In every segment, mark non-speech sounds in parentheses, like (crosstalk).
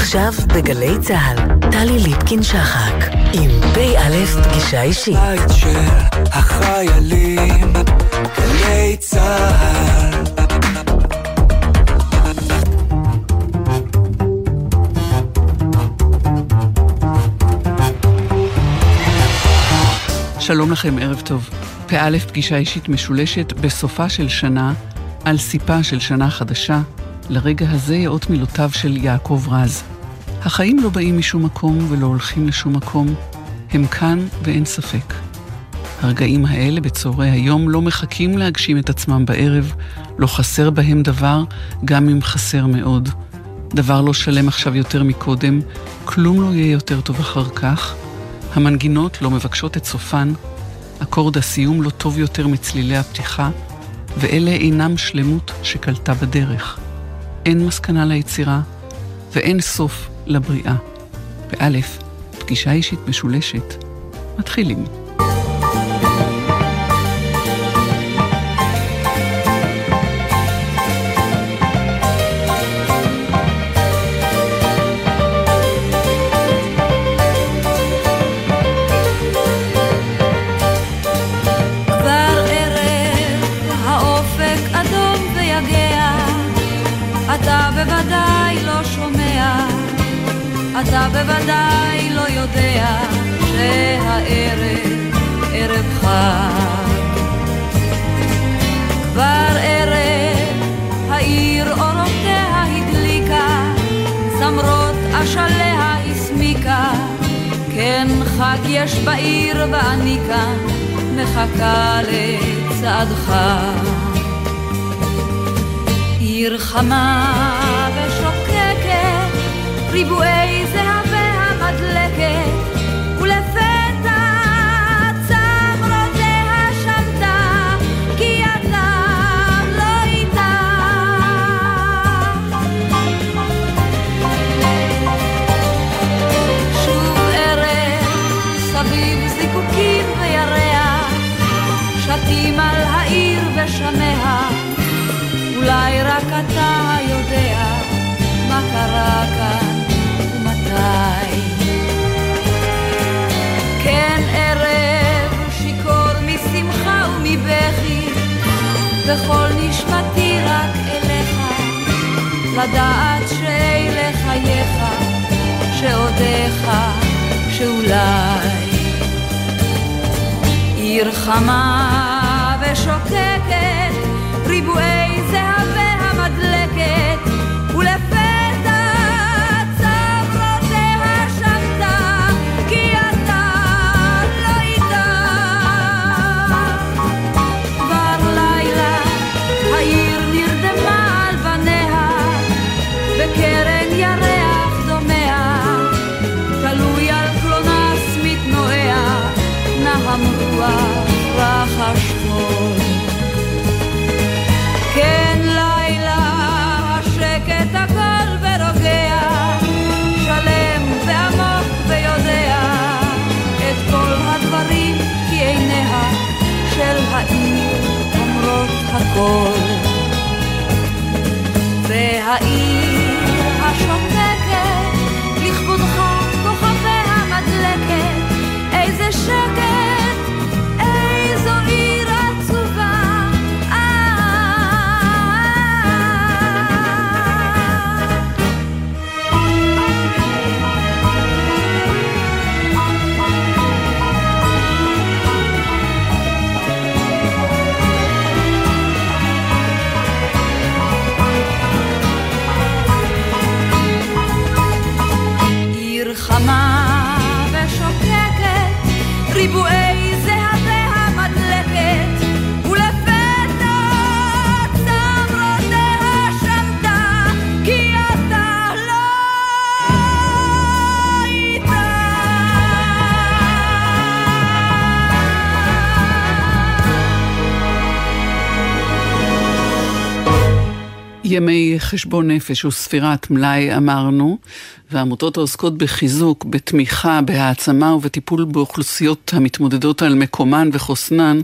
עכשיו בגלי צה"ל, טלי ליפקין-שחק, עם פ"א פגישה אישית. בית של החיילים, גלי צה"ל. שלום לכם, ערב טוב. פ"א פגישה אישית משולשת בסופה של שנה, על סיפה של שנה חדשה, לרגע הזה יאות מילותיו של יעקב רז. החיים לא באים משום מקום ולא הולכים לשום מקום, הם כאן ואין ספק. הרגעים האלה בצהרי היום לא מחכים להגשים את עצמם בערב, לא חסר בהם דבר, גם אם חסר מאוד. דבר לא שלם עכשיו יותר מקודם, כלום לא יהיה יותר טוב אחר כך. המנגינות לא מבקשות את סופן, אקורד הסיום לא טוב יותר מצלילי הפתיחה, ואלה אינם שלמות שקלטה בדרך. אין מסקנה ליצירה ואין סוף לבריאה. באלף, פגישה אישית משולשת. מתחילים. חג יש בעיר ואני כאן מחכה לצעדך. עיר חמה ושוקקת, ריבועי ושמיה, אולי רק אתה יודע מה קרה כאן ומתי. כן ערב שיכור משמחה ומבכי, וכל נשמתי רק אליך, לדעת שאלה חייך, שעודיך, שאולי. עיר חמה ושוקקת, ריבועי זהב והמדלקת, ולפ... הכל. rainha. חשבון נפש וספירת מלאי אמרנו, והעמותות העוסקות בחיזוק, בתמיכה, בהעצמה ובטיפול באוכלוסיות המתמודדות על מקומן וחוסנן,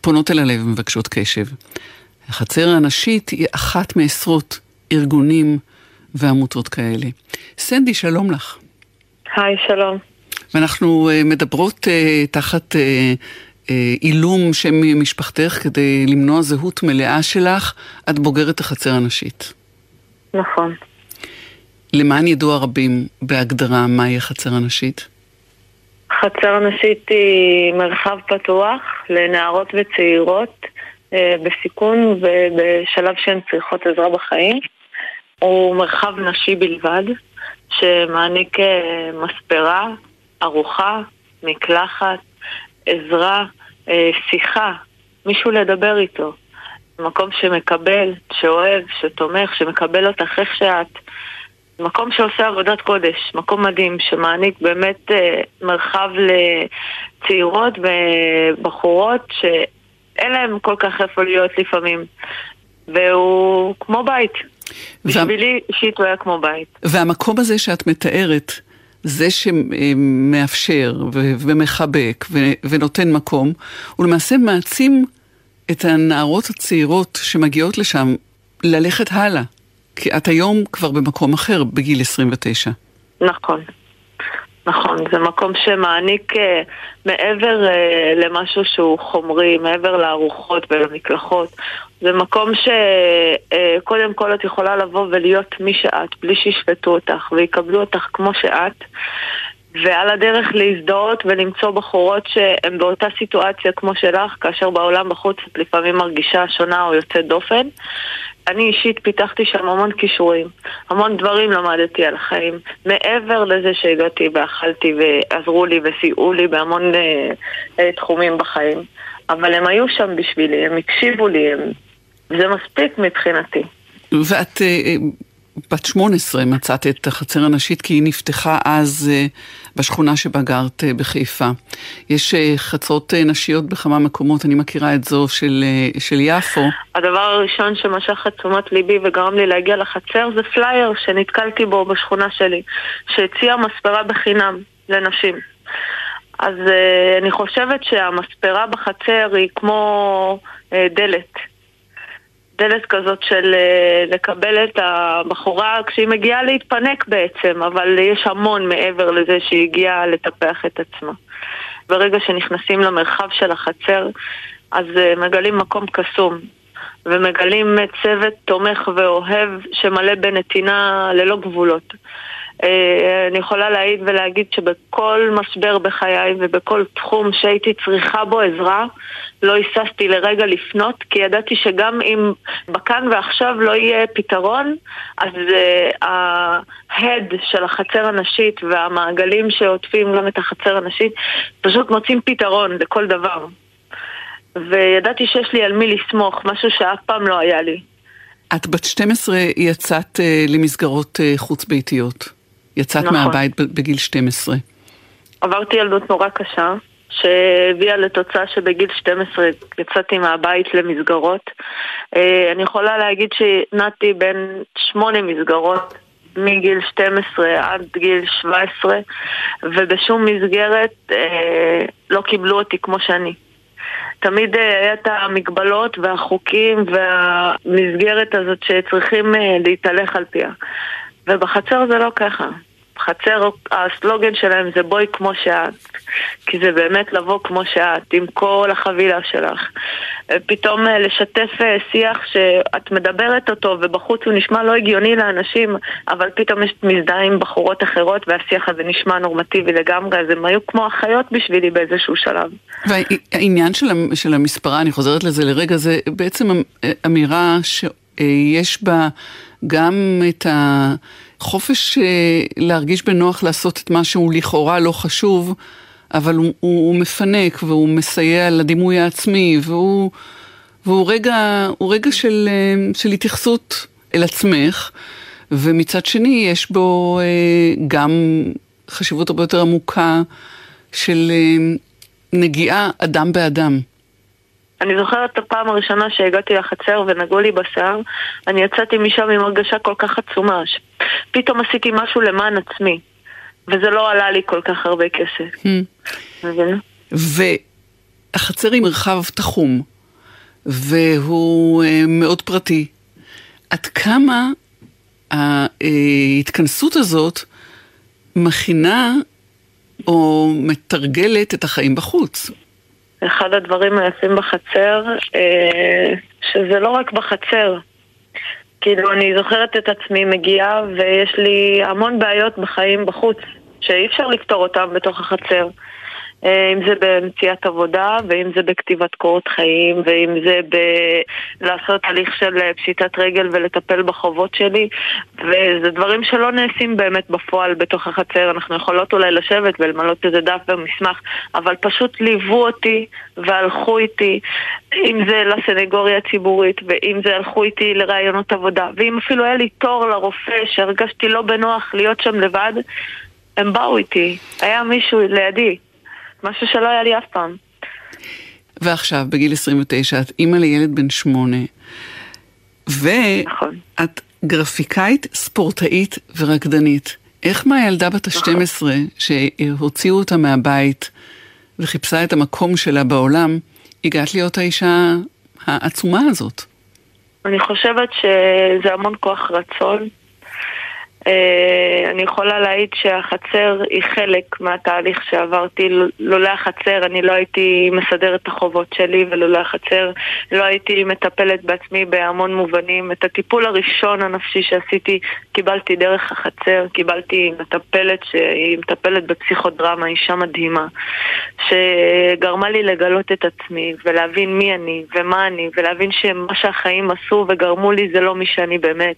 פונות אל הלב ומבקשות קשב. החצר הנשית היא אחת מעשרות ארגונים ועמותות כאלה. סנדי, שלום לך. היי, שלום. ואנחנו uh, מדברות uh, תחת עילום שם משפחתך כדי למנוע זהות מלאה שלך. את בוגרת החצר הנשית. נכון. למען ידעו הרבים בהגדרה מהי החצר הנשית? חצר הנשית היא מרחב פתוח לנערות וצעירות אה, בסיכון ובשלב שהן צריכות עזרה בחיים. הוא מרחב נשי בלבד, שמעניק אה, מספרה, ארוחה, מקלחת, עזרה, אה, שיחה, מישהו לדבר איתו. מקום שמקבל, שאוהב, שתומך, שמקבל אותך איך שאת. מקום שעושה עבודת קודש, מקום מדהים, שמעניק באמת אה, מרחב לצעירות ובחורות שאין להם כל כך איפה להיות לפעמים. והוא כמו בית. בשבילי אישית הוא היה כמו בית. והמקום הזה שאת מתארת, זה שמאפשר ומחבק ונותן מקום, הוא למעשה מעצים את הנערות הצעירות שמגיעות לשם ללכת הלאה. כי את היום כבר במקום אחר, בגיל 29. נכון. נכון, זה מקום שמעניק uh, מעבר uh, למשהו שהוא חומרי, מעבר לארוחות ולמקלחות. זה מקום שקודם uh, כל את יכולה לבוא ולהיות מי שאת, בלי שישפטו אותך ויקבלו אותך כמו שאת. ועל הדרך להזדהות ולמצוא בחורות שהן באותה סיטואציה כמו שלך, כאשר בעולם בחוץ את לפעמים מרגישה שונה או יוצאת דופן. אני אישית פיתחתי שם המון כישורים, המון דברים למדתי על החיים, מעבר לזה שהגעתי ואכלתי ועזרו לי וסייעו לי בהמון אה, אה, תחומים בחיים. אבל הם היו שם בשבילי, הם הקשיבו לי, הם... זה מספיק מבחינתי. ואת אה, בת 18 מצאת את החצר הנשית כי היא נפתחה אז אה, בשכונה שבה גרת אה, בחיפה. יש אה, חצרות נשיות בכמה מקומות, אני מכירה את זו של, של יפו. הדבר הראשון שמשך את תשומת ליבי וגרם לי להגיע לחצר זה פלייר שנתקלתי בו בשכונה שלי, שהציע מספרה בחינם לנשים. אז אני חושבת שהמספרה בחצר היא כמו דלת. דלת כזאת של אה, לקבל את הבחורה כשהיא מגיעה להתפנק בעצם, אבל יש המון מעבר לזה שהיא הגיעה לטפח את עצמה. ברגע שנכנסים למרחב של החצר, אז אה, מגלים מקום קסום, ומגלים צוות תומך ואוהב שמלא בנתינה ללא גבולות. אה, אני יכולה להעיד ולהגיד שבכל משבר בחיי ובכל תחום שהייתי צריכה בו עזרה, לא היססתי לרגע לפנות, כי ידעתי שגם אם בכאן ועכשיו לא יהיה פתרון, אז ההד של החצר הנשית והמעגלים שעוטפים גם את החצר הנשית פשוט מוצאים פתרון לכל דבר. וידעתי שיש לי על מי לסמוך, משהו שאף פעם לא היה לי. את בת 12 יצאת uh, למסגרות uh, חוץ-ביתיות. יצאת נכון. מהבית בגיל 12. עברתי ילדות נורא קשה, שהביאה לתוצאה שבגיל 12 יצאתי מהבית למסגרות. אה, אני יכולה להגיד שנעתי בין שמונה מסגרות. מגיל 12 עד גיל 17 ובשום מסגרת אה, לא קיבלו אותי כמו שאני. תמיד אה, היה את המגבלות והחוקים והמסגרת הזאת שצריכים אה, להתהלך על פיה. ובחצר זה לא ככה. חצר, הסלוגן שלהם זה בואי כמו שאת. כי זה באמת לבוא כמו שאת, עם כל החבילה שלך. פתאום אה, לשתף אה, שיח שאת מדברת אותו ובחוץ הוא נשמע לא הגיוני לאנשים, אבל פתאום יש מזדהה עם בחורות אחרות והשיח הזה נשמע נורמטיבי לגמרי, אז הם היו כמו אחיות בשבילי באיזשהו שלב. והעניין של, של המספרה, אני חוזרת לזה לרגע, זה בעצם אמ, אמירה שיש בה גם את ה... חופש אה, להרגיש בנוח לעשות את מה שהוא לכאורה לא חשוב, אבל הוא, הוא, הוא מפנק והוא מסייע לדימוי העצמי, והוא, והוא רגע, רגע של, אה, של התייחסות אל עצמך, ומצד שני יש בו אה, גם חשיבות הרבה יותר עמוקה של נגיעה אדם באדם. אני זוכרת את הפעם הראשונה שהגעתי לחצר ונגעו לי בשיער, אני יצאתי משם עם הרגשה כל כך עצומה, שפתאום עשיתי משהו למען עצמי, וזה לא עלה לי כל כך הרבה כסף. Hmm. והחצר היא מרחב תחום, והוא uh, מאוד פרטי. עד כמה ההתכנסות הזאת מכינה או מתרגלת את החיים בחוץ. אחד הדברים היפים בחצר, אה, שזה לא רק בחצר. כאילו, אני זוכרת את עצמי מגיעה ויש לי המון בעיות בחיים בחוץ, שאי אפשר לפתור אותם בתוך החצר. אה, אם זה במציאת עבודה, ואם זה בכתיבת קורות חיים, ואם זה בלעשות הליך של אה, פשיטת רגל ולטפל בחובות שלי, וזה דברים שלא נעשים באמת בפועל בתוך החצר. אנחנו יכולות אולי לשבת ולמלות איזה דף ומסמך, אבל פשוט ליוו אותי והלכו איתי, אם זה לסנגוריה הציבורית, ואם זה הלכו איתי לראיונות עבודה, ואם אפילו היה לי תור לרופא שהרגשתי לא בנוח להיות שם לבד, הם באו איתי, היה מישהו לידי. משהו שלא היה לי אף פעם. ועכשיו, בגיל 29, את אימא לילד בן שמונה, ואת נכון. גרפיקאית, ספורטאית ורקדנית. איך מהילדה בת ה-12, נכון. שהוציאו אותה מהבית וחיפשה את המקום שלה בעולם, הגעת להיות האישה העצומה הזאת? אני חושבת שזה המון כוח רצון. אה, אני יכולה להעיד שהחצר היא חלק מהתהליך שעברתי. לולא החצר אני לא הייתי מסדרת את החובות שלי, ולולא החצר לא הייתי מטפלת בעצמי בהמון מובנים. את הטיפול הראשון הנפשי שעשיתי קיבלתי דרך החצר. קיבלתי מטפלת שהיא מטפלת בפסיכודרמה, אישה מדהימה, שגרמה לי לגלות את עצמי ולהבין מי אני ומה אני, ולהבין שמה שהחיים עשו וגרמו לי זה לא מי שאני באמת.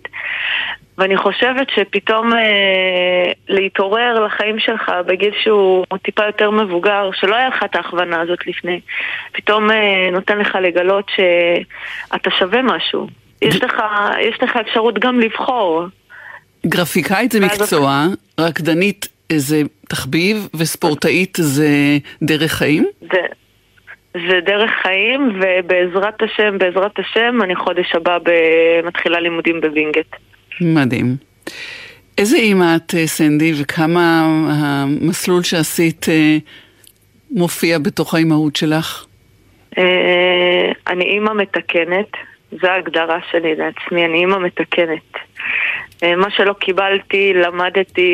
ואני חושבת שפתאום אה, להתעורר לחיים שלך בגיל שהוא טיפה יותר מבוגר, שלא היה לך את ההכוונה הזאת לפני, פתאום אה, נותן לך לגלות שאתה שווה משהו. יש לך, יש לך אפשרות גם לבחור. גרפיקאית זה מקצוע, רקדנית זה תחביב וספורטאית זה דרך חיים? זה, זה דרך חיים, ובעזרת השם, בעזרת השם, אני חודש הבא מתחילה לימודים בווינגייט. מדהים. איזה אימא את, אה, סנדי, וכמה המסלול שעשית אה, מופיע בתוך האימהות שלך? אה, אני אימא מתקנת, זו ההגדרה שלי לעצמי, אני אימא מתקנת. מה שלא קיבלתי, למדתי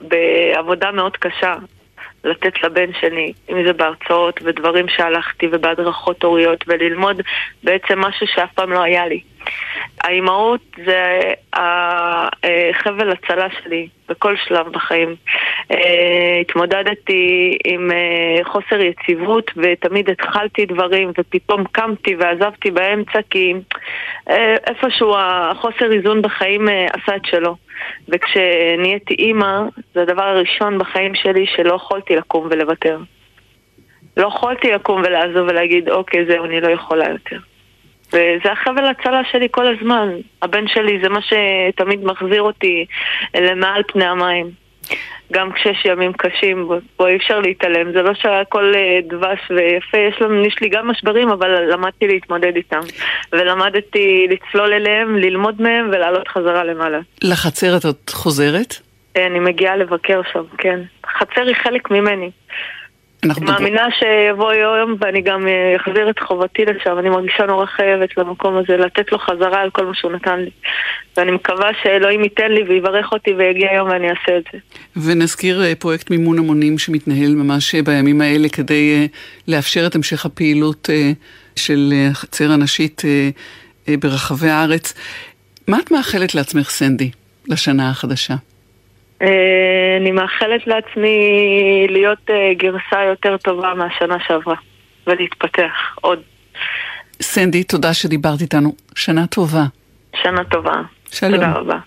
בעבודה מאוד קשה. לתת לבן שלי, אם זה בהרצאות ודברים שהלכתי ובהדרכות הוריות וללמוד בעצם משהו שאף פעם לא היה לי. האימהות זה החבל הצלה שלי בכל שלב בחיים. אה, התמודדתי עם אה, חוסר יציבות ותמיד התחלתי דברים ופתאום קמתי ועזבתי באמצע כי אה, איפשהו החוסר איזון בחיים עשה את שלו. וכשנהייתי אימא, זה הדבר הראשון בחיים שלי שלא יכולתי לקום ולוותר. לא יכולתי לקום ולעזוב ולהגיד, אוקיי, זהו, אני לא יכולה יותר. וזה החבל הצלה שלי כל הזמן. הבן שלי זה מה שתמיד מחזיר אותי למעל פני המים. גם כשיש ימים קשים, בו אי אפשר להתעלם. זה לא שהכל אה, דבש ויפה, יש, לנו, יש לי גם משברים, אבל למדתי להתמודד איתם. ולמדתי לצלול אליהם, ללמוד מהם ולעלות חזרה למעלה. לחצר את עוד חוזרת? אני מגיעה לבקר שם, כן. חצר היא חלק ממני. אנחנו מאמינה שיבוא יום ואני גם אה, אחזיר את חובתי לשם, אני מרגישה נורא חייבת למקום הזה, לתת לו חזרה על כל מה שהוא נתן לי. ואני מקווה שאלוהים ייתן לי ויברך אותי ויגיע יום ואני אעשה את זה. ונזכיר אה, פרויקט מימון המונים שמתנהל ממש אה, בימים האלה כדי לאפשר את המשך הפעילות של החצר הנשית ברחבי הארץ. מה את מאחלת לעצמך, סנדי, לשנה החדשה? אה, אני מאחלת לעצמי להיות אה, גרסה יותר טובה מהשנה שעברה, ולהתפתח עוד. סנדי, תודה שדיברת איתנו. שנה טובה. שנה טובה. שלום. תודה רבה.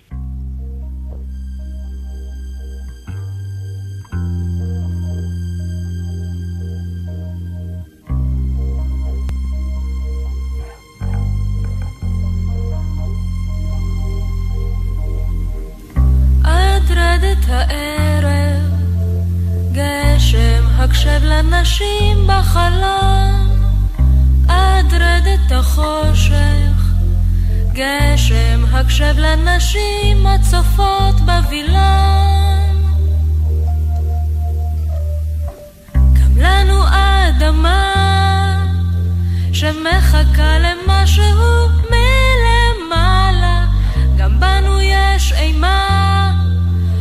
הקשב לנשים בחלום, עד רדת החושך, גשם הקשב לנשים הצופות בווילון. גם לנו אדמה שמחכה למשהו מלמעלה, גם בנו יש מחכה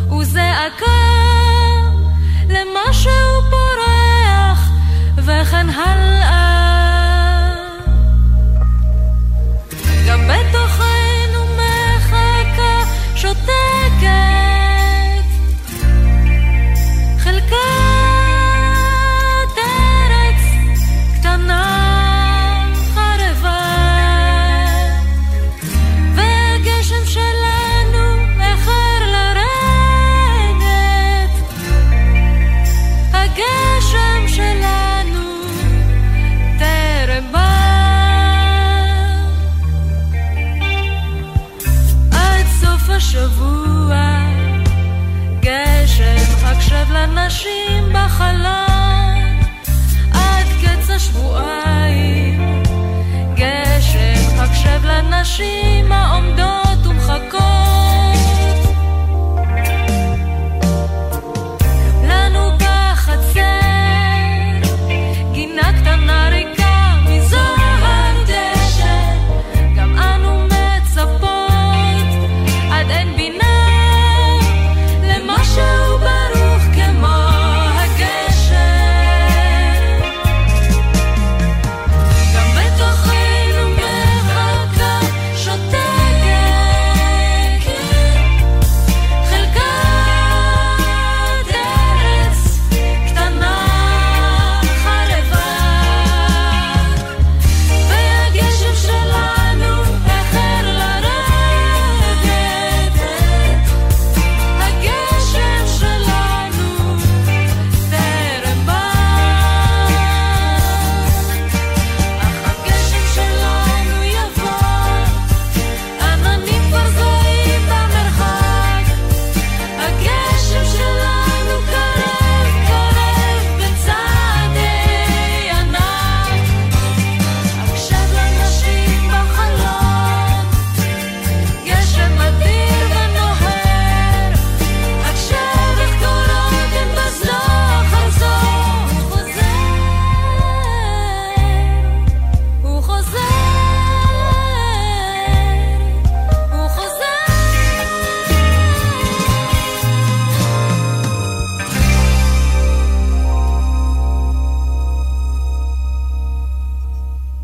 למשהו וכן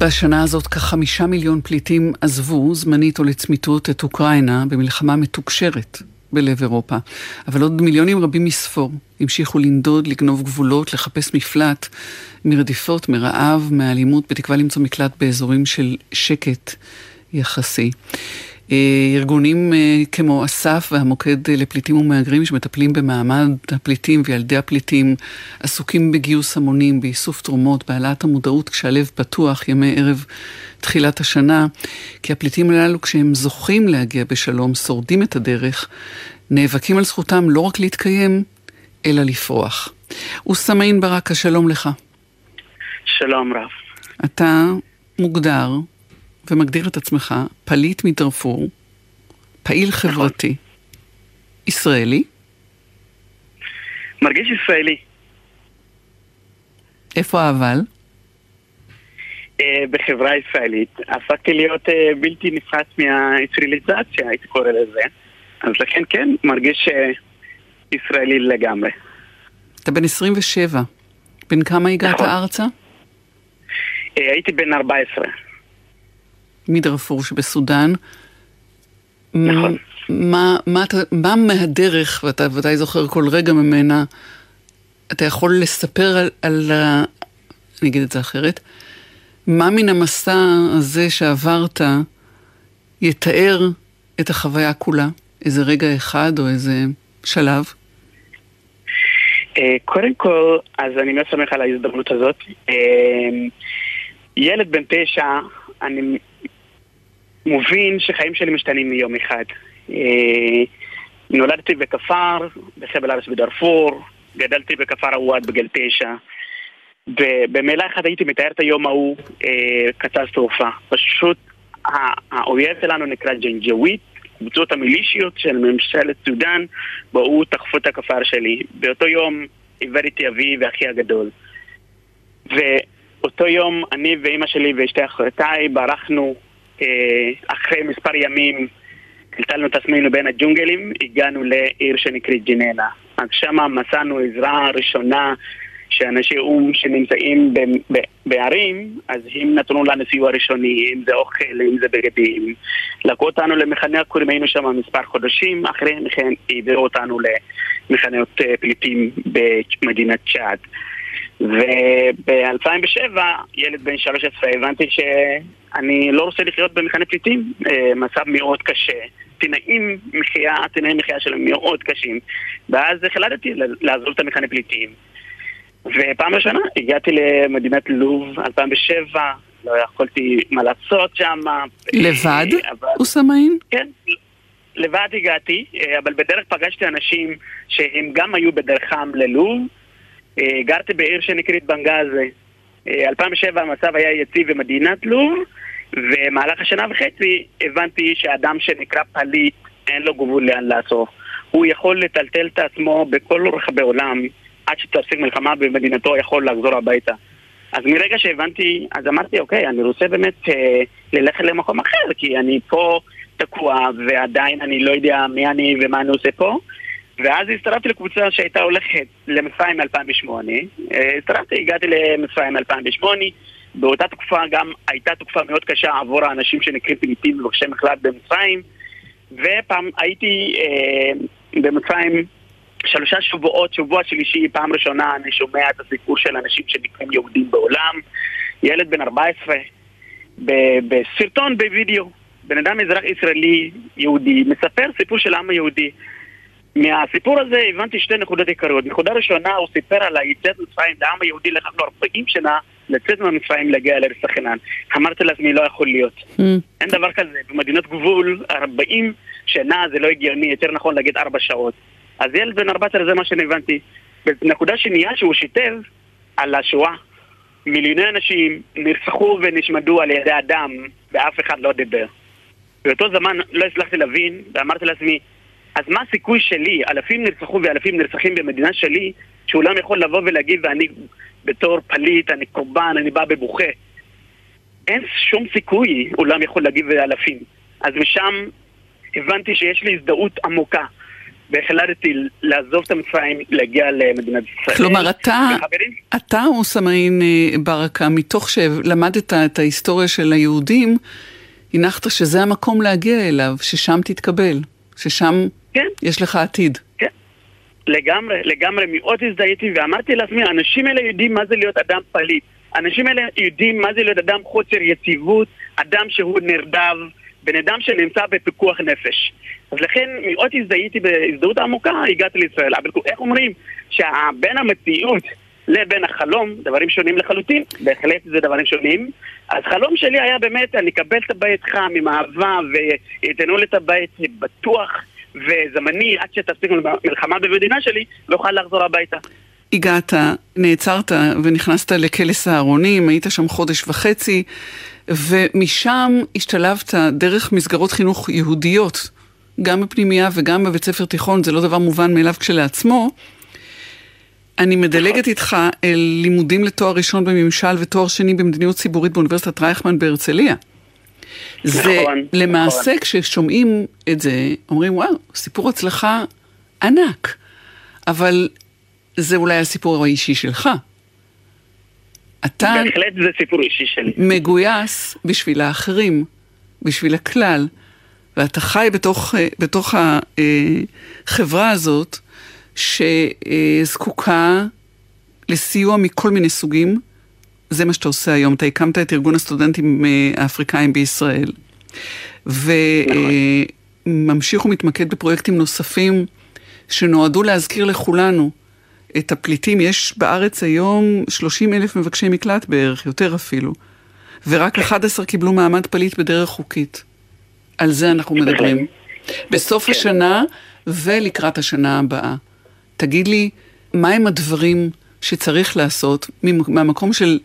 בשנה הזאת כחמישה מיליון פליטים עזבו זמנית או לצמיתות את אוקראינה במלחמה מתוקשרת בלב אירופה. אבל עוד מיליונים רבים מספור המשיכו לנדוד, לגנוב גבולות, לחפש מפלט מרדיפות, מרעב, מאלימות, בתקווה למצוא מקלט באזורים של שקט יחסי. אה, ארגונים אה, כמו אסף והמוקד לפליטים ומהגרים שמטפלים במעמד הפליטים וילדי הפליטים עסוקים בגיוס המונים, באיסוף תרומות, בהעלאת המודעות כשהלב פתוח ימי ערב תחילת השנה, כי הפליטים הללו כשהם זוכים להגיע בשלום, שורדים את הדרך, נאבקים על זכותם לא רק להתקיים, אלא לפרוח. וסמאין ברק, השלום לך. שלום רב. אתה מוגדר ומגדיר את עצמך פליט מדארפור, פעיל נכון. חברתי, נכון. ישראלי? מרגיש ישראלי. איפה האבל? Uh, בחברה הישראלית. הפכתי להיות uh, בלתי נפרץ מהישראליזציה, הייתי קורא לזה. אז לכן כן, מרגיש uh, ישראלי לגמרי. אתה בן 27. בן כמה הגעת נכון. ארצה? הייתי בן 14. מדרפור שבסודאן. נכון. מה, מה, מה מהדרך, ואתה ודאי זוכר כל רגע ממנה, אתה יכול לספר על, על ה... אני אגיד את זה אחרת. מה מן המסע הזה שעברת יתאר את החוויה כולה? איזה רגע אחד או איזה שלב? אה, קודם כל, אז אני מאוד שמח על ההזדמנות הזאת. אה, ילד בן תשע, אני מבין שחיים שלי משתנים מיום אחד. אה, נולדתי בכפר, בחבל ארץ בדארפור, גדלתי בכפר עוואד בגיל תשע. ובמילה אחת הייתי מתאר את היום ההוא אה, קטסטרופה. פשוט האויב שלנו נקרא ג'נג'ווית, קבוצות המילישיות של ממשלת סודאן, באו תקפו את הכפר שלי. באותו יום איבדתי אבי ואחי הגדול. ואותו יום אני ואימא שלי ושתי אחרותיי ברחנו אחרי מספר ימים טלטלנו את עצמנו בין הג'ונגלים, הגענו לעיר שנקראת ג'ננה. אז שם מצאנו עזרה ראשונה שאנשי או"ם שנמצאים בערים, אז הם נתנו לנו סיוע ראשוני, אם זה אוכל, אם זה בגדים. לקחו אותנו למחנה עקורים, היינו שם מספר חודשים, אחרי מכן העבירו אותנו למחנות אה, פליטים במדינת צ'אד. וב-2007, ילד בן 13, הבנתי שאני לא רוצה לחיות במחנה פליטים, אה, מצב מאוד קשה. תנאים מחיה, תנאי מחיה שלהם מאוד קשים. ואז החלטתי לעזוב את המחנה פליטים. ופעם ראשונה הגעתי למדינת לוב, 2007, לא יכולתי מה לעשות שם. לבד, אבל... אוסמאין? כן, לבד הגעתי, אה, אבל בדרך פגשתי אנשים שהם גם היו בדרכם ללוב. אה, גרתי בעיר שנקראת בנגאזה. 2007 אה, המצב היה יציב במדינת לוב, ומהלך השנה וחצי הבנתי שאדם שנקרא פליט, אין לו גבול לאן לעשות. הוא יכול לטלטל את עצמו בכל רחבי העולם, עד שתפסיק מלחמה במדינתו יכול לחזור הביתה. אז מרגע שהבנתי, אז אמרתי, אוקיי, אני רוצה באמת אה, ללכת למקום אחר, כי אני פה תקוע, ועדיין אני לא יודע מי אני ומה אני עושה פה. ואז הצטרפתי לקבוצה שהייתה הולכת למצרים מ-2008. אה, הצטרפתי, הגעתי למצרים מ-2008. באותה תקופה גם הייתה תקופה מאוד קשה עבור האנשים שנקראים פיליפינים ומבקשי מקלט במצרים. ופעם הייתי אה, במצרים שלושה שבועות, שבוע שלישי, פעם ראשונה אני שומע את הסיפור של אנשים שנקראים יהודים בעולם. ילד בן 14, בסרטון בווידאו, בן אדם אזרח ישראלי יהודי, מספר סיפור של העם היהודי. מהסיפור הזה הבנתי שתי נקודות עיקריות. נקודה ראשונה, הוא סיפר על היציאת מצרים לעם היהודי לקח לו 40 שנה לצאת ממצרים להגיע לארץ החינן. אמרתי לעצמי, לא יכול להיות. Mm. אין דבר כזה. במדינות גבול, 40 שנה זה לא הגיוני, יותר נכון להגיד 4 שעות. אז ילד בן 14 זה מה שאני הבנתי. ונקודה שנייה שהוא שיתף על השואה. מיליוני אנשים נרצחו ונשמדו על ידי אדם ואף אחד לא דיבר. באותו זמן לא הצלחתי להבין ואמרתי לעצמי, אז מה הסיכוי שלי, אלפים נרצחו ואלפים נרצחים במדינה שלי, שאולם יכול לבוא ולהגיד ואני בתור פליט, אני קורבן, אני בא בבוכה. אין שום סיכוי אולם יכול להגיב אלפים. אז משם הבנתי שיש לי הזדהות עמוקה והחלטתי לעזוב את המצרים, להגיע למדינת ישראל. כלומר, אתה, אתה אוסמאין אה, ברקה, מתוך שלמדת את ההיסטוריה של היהודים, הנחת שזה המקום להגיע אליו, ששם תתקבל, ששם כן. יש לך עתיד. כן, לגמרי, לגמרי, מאוד הזדהיתי ואמרתי לעצמי, האנשים האלה יודעים מה זה להיות אדם פליט. האנשים האלה יודעים מה זה להיות אדם חוסר יציבות, אדם שהוא נרדב, בן אדם שנמצא בפיקוח נפש. אז לכן מאוד הזדהיתי בהזדהות עמוקה, הגעתי לישראל. אבל איך אומרים שבין המציאות לבין החלום, דברים שונים לחלוטין, בהחלט זה דברים שונים. אז חלום שלי היה באמת, אני אקבל את הבית חם עם אהבה ויתנו לי את הבית בטוח וזמני עד שתפסיק מלחמה במדינה שלי, ואוכל לחזור הביתה. הגעת, נעצרת ונכנסת לכלא סהרונים, היית שם חודש וחצי, ומשם השתלבת דרך מסגרות חינוך יהודיות, גם בפנימייה וגם בבית ספר תיכון, זה לא דבר מובן מאליו כשלעצמו. אני מדלגת איתך אל לימודים לתואר ראשון בממשל ותואר שני במדיניות ציבורית באוניברסיטת רייכמן בהרצליה. זה נכון, למעשה נכון. כששומעים את זה, אומרים וואו, סיפור הצלחה ענק, אבל זה אולי הסיפור האישי שלך. אתה... בהחלט זה סיפור אישי שלי. מגויס בשביל האחרים, בשביל הכלל, ואתה חי בתוך, בתוך החברה הזאת שזקוקה לסיוע מכל מיני סוגים. זה מה שאתה עושה היום. אתה הקמת את ארגון הסטודנטים האפריקאים בישראל. וממשיך ומתמקד בפרויקטים נוספים שנועדו להזכיר לכולנו את הפליטים. יש בארץ היום 30 אלף מבקשי מקלט בערך, יותר אפילו. ורק 11 קיבלו מעמד פליט בדרך חוקית. על זה אנחנו מדברים. בסוף כן. השנה ולקראת השנה הבאה. תגיד לי, מהם הדברים שצריך לעשות מהמקום של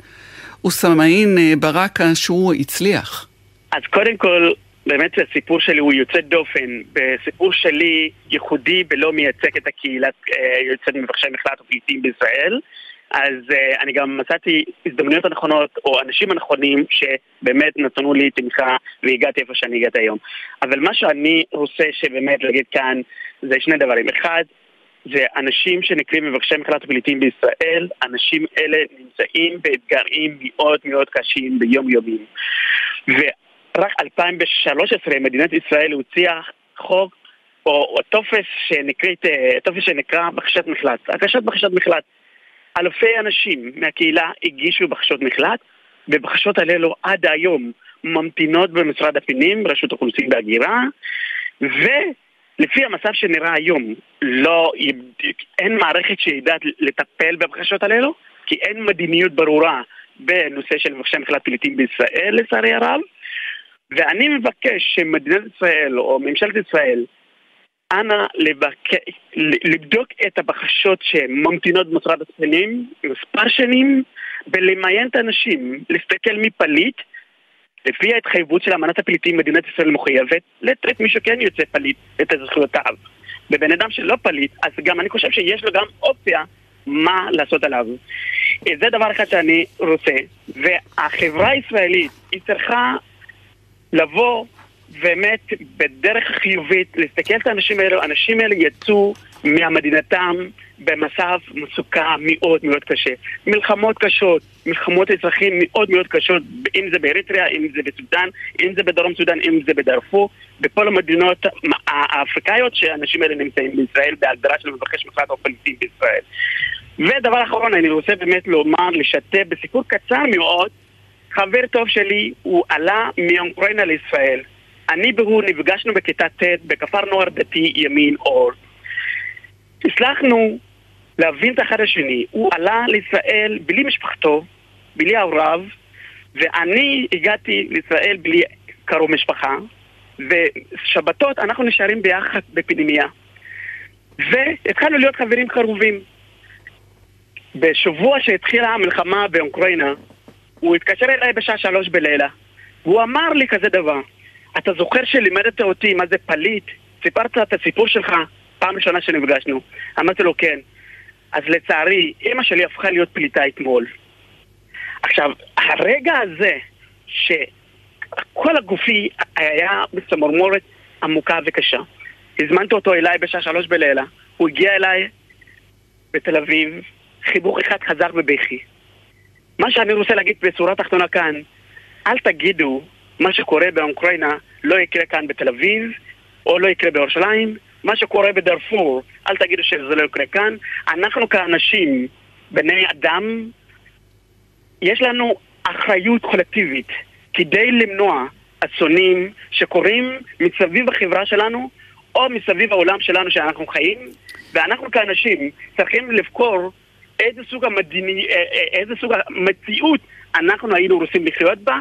אוסמאין אה, ברקה שהוא הצליח? אז קודם כל, באמת הסיפור שלי הוא יוצא דופן. בסיפור שלי ייחודי ולא מייצג את הקהילת אה, יוצאים מבקשי מקלט ופליטים בישראל. אז uh, אני גם מצאתי הזדמנויות הנכונות, או אנשים הנכונים, שבאמת נתנו לי תמיכה והגעתי איפה שאני הגעתי היום. אבל מה שאני רוצה שבאמת להגיד כאן זה שני דברים. אחד, זה אנשים שנקראים מבקשי מקלט פליטים בישראל, אנשים אלה נמצאים באתגרים מאוד מאוד קשים ביום יומים. ורק 2013 מדינת ישראל הוציאה חוק או, או טופס, שנקראת, אה, טופס שנקרא בקשת מקלט, הגשת בקשת מקלט. אלפי אנשים מהקהילה הגישו בקשות מקלט, ובקשות האלו עד היום ממתינות במשרד הפנים, רשות האוכלוסין וההגירה, ולפי המצב שנראה היום, לא, אין מערכת שיודעת לטפל בבקשות האלו, כי אין מדיניות ברורה בנושא של מבקשי מקלט פליטים בישראל, לצערי הרב. ואני מבקש שמדינת ישראל או ממשלת ישראל אנא לבק... לבדוק את הבקשות שממתינות במשרד הפנים מספר שנים ולמיין את האנשים, להסתכל מי פליט לפי ההתחייבות של אמנת הפליטים מדינת ישראל מחויבת לתת מי שכן יוצא פליט את זכויותיו ובן אדם שלא פליט אז גם אני חושב שיש לו גם אופציה מה לעשות עליו. זה דבר אחד שאני רוצה והחברה הישראלית היא צריכה לבוא באמת בדרך חיובית להסתכל על האנשים האלו, האנשים האלה יצאו מהמדינתם במצב מצוקה מאוד מאוד קשה. מלחמות קשות, מלחמות אזרחים מאוד מאוד קשות, אם זה באריתריאה, אם זה בסודאן, אם זה בדרום סודאן, אם זה בדארפור, בכל המדינות האפריקאיות שהאנשים האלה נמצאים בישראל, בהגדרה של מבקש מקלט או פליטים בישראל. ודבר אחרון, אני רוצה באמת לומר, לשתף בסיפור קצר מאוד, חבר טוב שלי, הוא עלה מאוקראינה לישראל. אני והוא נפגשנו בכיתה ט' בכפר נוער דתי ימין אור. הצלחנו להבין את אחד השני. הוא עלה לישראל בלי משפחתו, בלי ההוריו, ואני הגעתי לישראל בלי קרוב משפחה, ושבתות אנחנו נשארים ביחד בפנימייה. והתחלנו להיות חברים קרובים. בשבוע שהתחילה המלחמה באוקראינה, הוא התקשר אליי בשעה שלוש בלילה, והוא אמר לי כזה דבר, אתה זוכר שלימדת אותי מה זה פליט? סיפרת את הסיפור שלך פעם ראשונה שנפגשנו. אמרתי לו כן. אז לצערי, אמא שלי הפכה להיות פליטה אתמול. עכשיו, הרגע הזה שכל הגופי היה בצמרמורת עמוקה וקשה. הזמנתי אותו אליי בשעה שלוש בלילה, הוא הגיע אליי בתל אביב, חיבוק אחד חזר בבכי. מה שאני רוצה להגיד בצורה תחתונה כאן, אל תגידו מה שקורה באוקראינה לא יקרה כאן בתל אביב, או לא יקרה בירושלים. מה שקורה בדארפור, אל תגידו שזה לא יקרה כאן. אנחנו כאנשים, בני אדם, יש לנו אחריות קולקטיבית כדי למנוע אסונים שקורים מסביב החברה שלנו, או מסביב העולם שלנו שאנחנו חיים, ואנחנו כאנשים צריכים לבחור איזה סוג, המדיני, אה, אה, איזה סוג המציאות אנחנו היינו רוצים לחיות בה,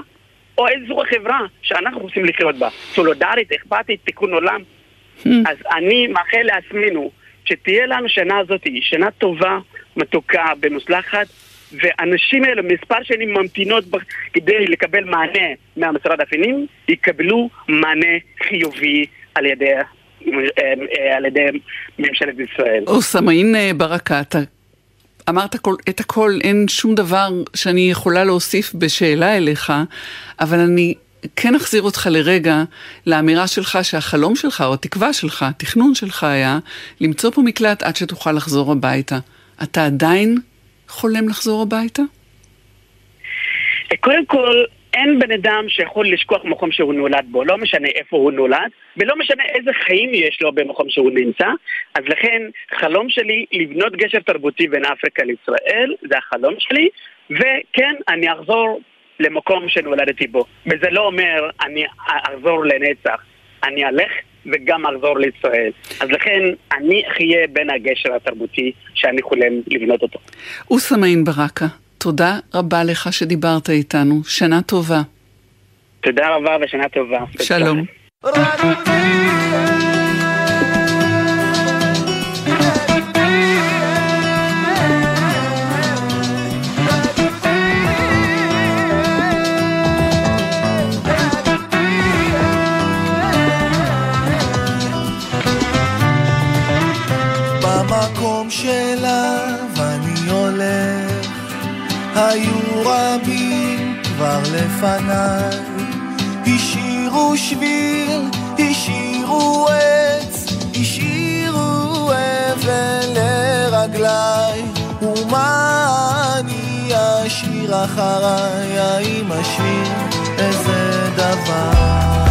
או איזה סוג החברה שאנחנו רוצים לחיות בה. סולידרית, אכפתית, תיקון עולם. Hmm. אז אני מאחל לעצמנו שתהיה לנו שנה הזאת, שנה טובה, מתוקה, במוצלחת, ואנשים האלה, מספר שנים ממתינות כדי לקבל מענה מהמשרד הפנים, יקבלו מענה חיובי על ידי, אה, אה, על ידי ממשלת ישראל. אוסמאין ברקת, אמרת כל, את הכל, אין שום דבר שאני יכולה להוסיף בשאלה אליך, אבל אני כן אחזיר אותך לרגע לאמירה שלך שהחלום שלך, או התקווה שלך, התכנון שלך היה למצוא פה מקלט עד שתוכל לחזור הביתה. אתה עדיין חולם לחזור הביתה? קודם כל, אין בן אדם שיכול לשכוח מקום שהוא נולד בו, לא משנה איפה הוא נולד, ולא משנה איזה חיים יש לו במקום שהוא נמצא. אז לכן, חלום שלי לבנות גשר תרבותי בין אפריקה לישראל, זה החלום שלי, וכן, אני אחזור למקום שנולדתי בו. וזה לא אומר אני אחזור לנצח, אני אלך וגם אחזור לישראל. אז לכן, אני אחיה בין הגשר התרבותי שאני חולם לבנות אותו. אוסמאין ברקה. תודה רבה לך שדיברת איתנו. שנה טובה. תודה רבה ושנה טובה. שלום. כבר לפניי, השאירו שביל, השאירו עץ, השאירו אבל רגליי, ומה אני אשאיר אחריי, האם אשאיר איזה דבר?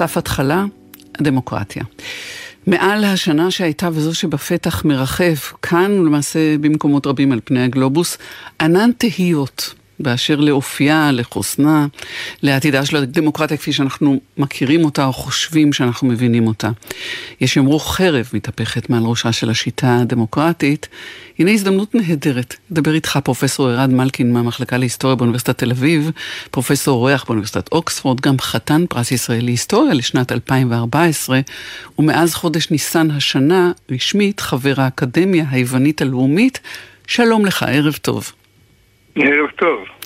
סף התחלה, הדמוקרטיה. מעל השנה שהייתה וזו שבפתח מרחף, כאן ולמעשה במקומות רבים על פני הגלובוס, ענן תהיות באשר לאופייה, לחוסנה, לעתידה של הדמוקרטיה כפי שאנחנו מכירים אותה או חושבים שאנחנו מבינים אותה. יש יאמרו חרב מתהפכת מעל ראשה של השיטה הדמוקרטית. הנה הזדמנות נהדרת לדבר איתך, פרופסור ערד מלקין מהמחלקה להיסטוריה באוניברסיטת תל אביב, פרופסור אורח באוניברסיטת אוקספורד, גם חתן פרס ישראל להיסטוריה לשנת 2014, ומאז חודש ניסן השנה, רשמית, חבר האקדמיה היוונית הלאומית. שלום לך, ערב טוב. ערב טוב.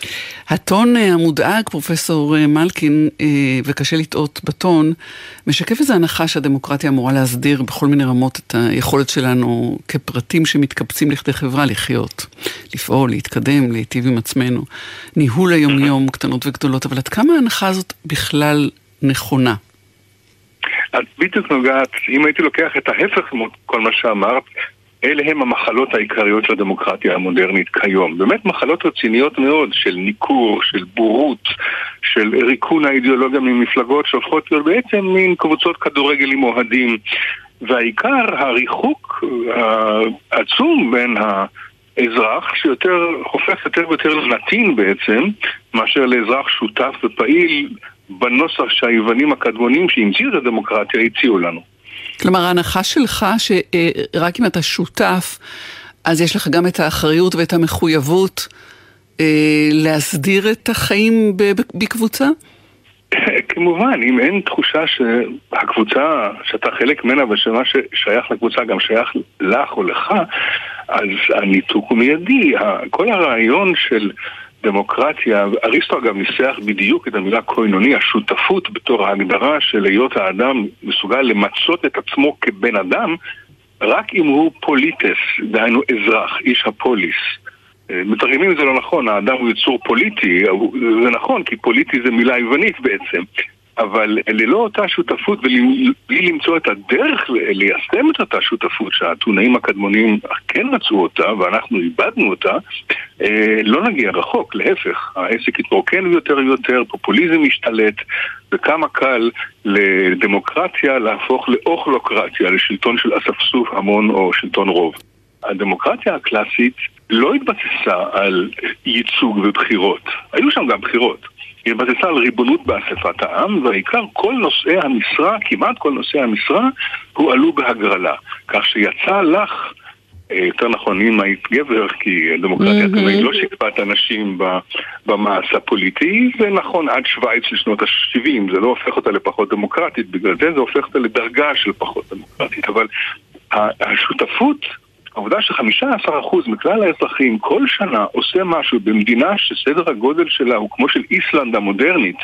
הטון אה, המודאג, פרופסור אה, מלקין, אה, וקשה לטעות בטון, משקף איזו הנחה שהדמוקרטיה אמורה להסדיר בכל מיני רמות את היכולת שלנו כפרטים שמתקבצים לכדי חברה לחיות, לפעול, להתקדם, להיטיב עם עצמנו. ניהול היומיום, קטנות וגדולות, אבל עד כמה ההנחה הזאת בכלל נכונה? את בדיוק נוגעת, אם הייתי לוקח את ההפך מכל מה שאמרת, אלה הם המחלות העיקריות של הדמוקרטיה המודרנית כיום. באמת מחלות רציניות מאוד של ניכור, של בורות, של ריקון האידיאולוגיה ממפלגות שהופכות להיות בעצם מין קבוצות כדורגל עם אוהדים. והעיקר, הריחוק העצום בין אזרח שיותר, הופך יותר ויותר לנתין בעצם, מאשר לאזרח שותף ופעיל בנוסח שהיוונים הקדמונים שהמציאו את הדמוקרטיה הציעו לנו. כלומר, ההנחה שלך שרק אם אתה שותף, אז יש לך גם את האחריות ואת המחויבות אה, להסדיר את החיים בקבוצה? (laughs) כמובן, אם אין תחושה שהקבוצה, שאתה חלק ממנה ושמה ששייך לקבוצה גם שייך לך או לך, אז הניתוק הוא מיידי. כל הרעיון של דמוקרטיה, אריסטו אגב ניסח בדיוק את המילה קוינוני, השותפות בתור ההגדרה של היות האדם מסוגל למצות את עצמו כבן אדם, רק אם הוא פוליטס, דהיינו אזרח, איש הפוליס. אה, מתרגמים את זה לא נכון, האדם הוא יצור פוליטי, זה נכון, כי פוליטי זה מילה יוונית בעצם. אבל ללא אותה שותפות ובלי למצוא את הדרך ליישם את אותה שותפות שהאתונאים הקדמונים כן מצאו אותה ואנחנו איבדנו אותה, אה, לא נגיע רחוק, להפך, העסק יתרוקן יותר ויותר, פופוליזם משתלט וכמה קל לדמוקרטיה להפוך לאוכלוקרטיה, לשלטון של אספסוף המון או שלטון רוב. הדמוקרטיה הקלאסית לא התבססה על ייצוג ובחירות, היו שם גם בחירות. היא התבססה על ריבונות באספת העם, והעיקר כל נושאי המשרה, כמעט כל נושאי המשרה, הועלו בהגרלה. כך שיצא לך, אה, יותר נכון אם היית גבר, כי הדמוקרטיה mm-hmm. לא שיקפה את הנשים במאס הפוליטי, זה נכון עד שווייץ של שנות ה-70, זה לא הופך אותה לפחות דמוקרטית, בגלל זה זה הופך אותה לדרגה של פחות דמוקרטית, אבל השותפות העובדה ש-15% מכלל האזרחים כל שנה עושה משהו במדינה שסדר הגודל שלה הוא כמו של איסלנד המודרנית,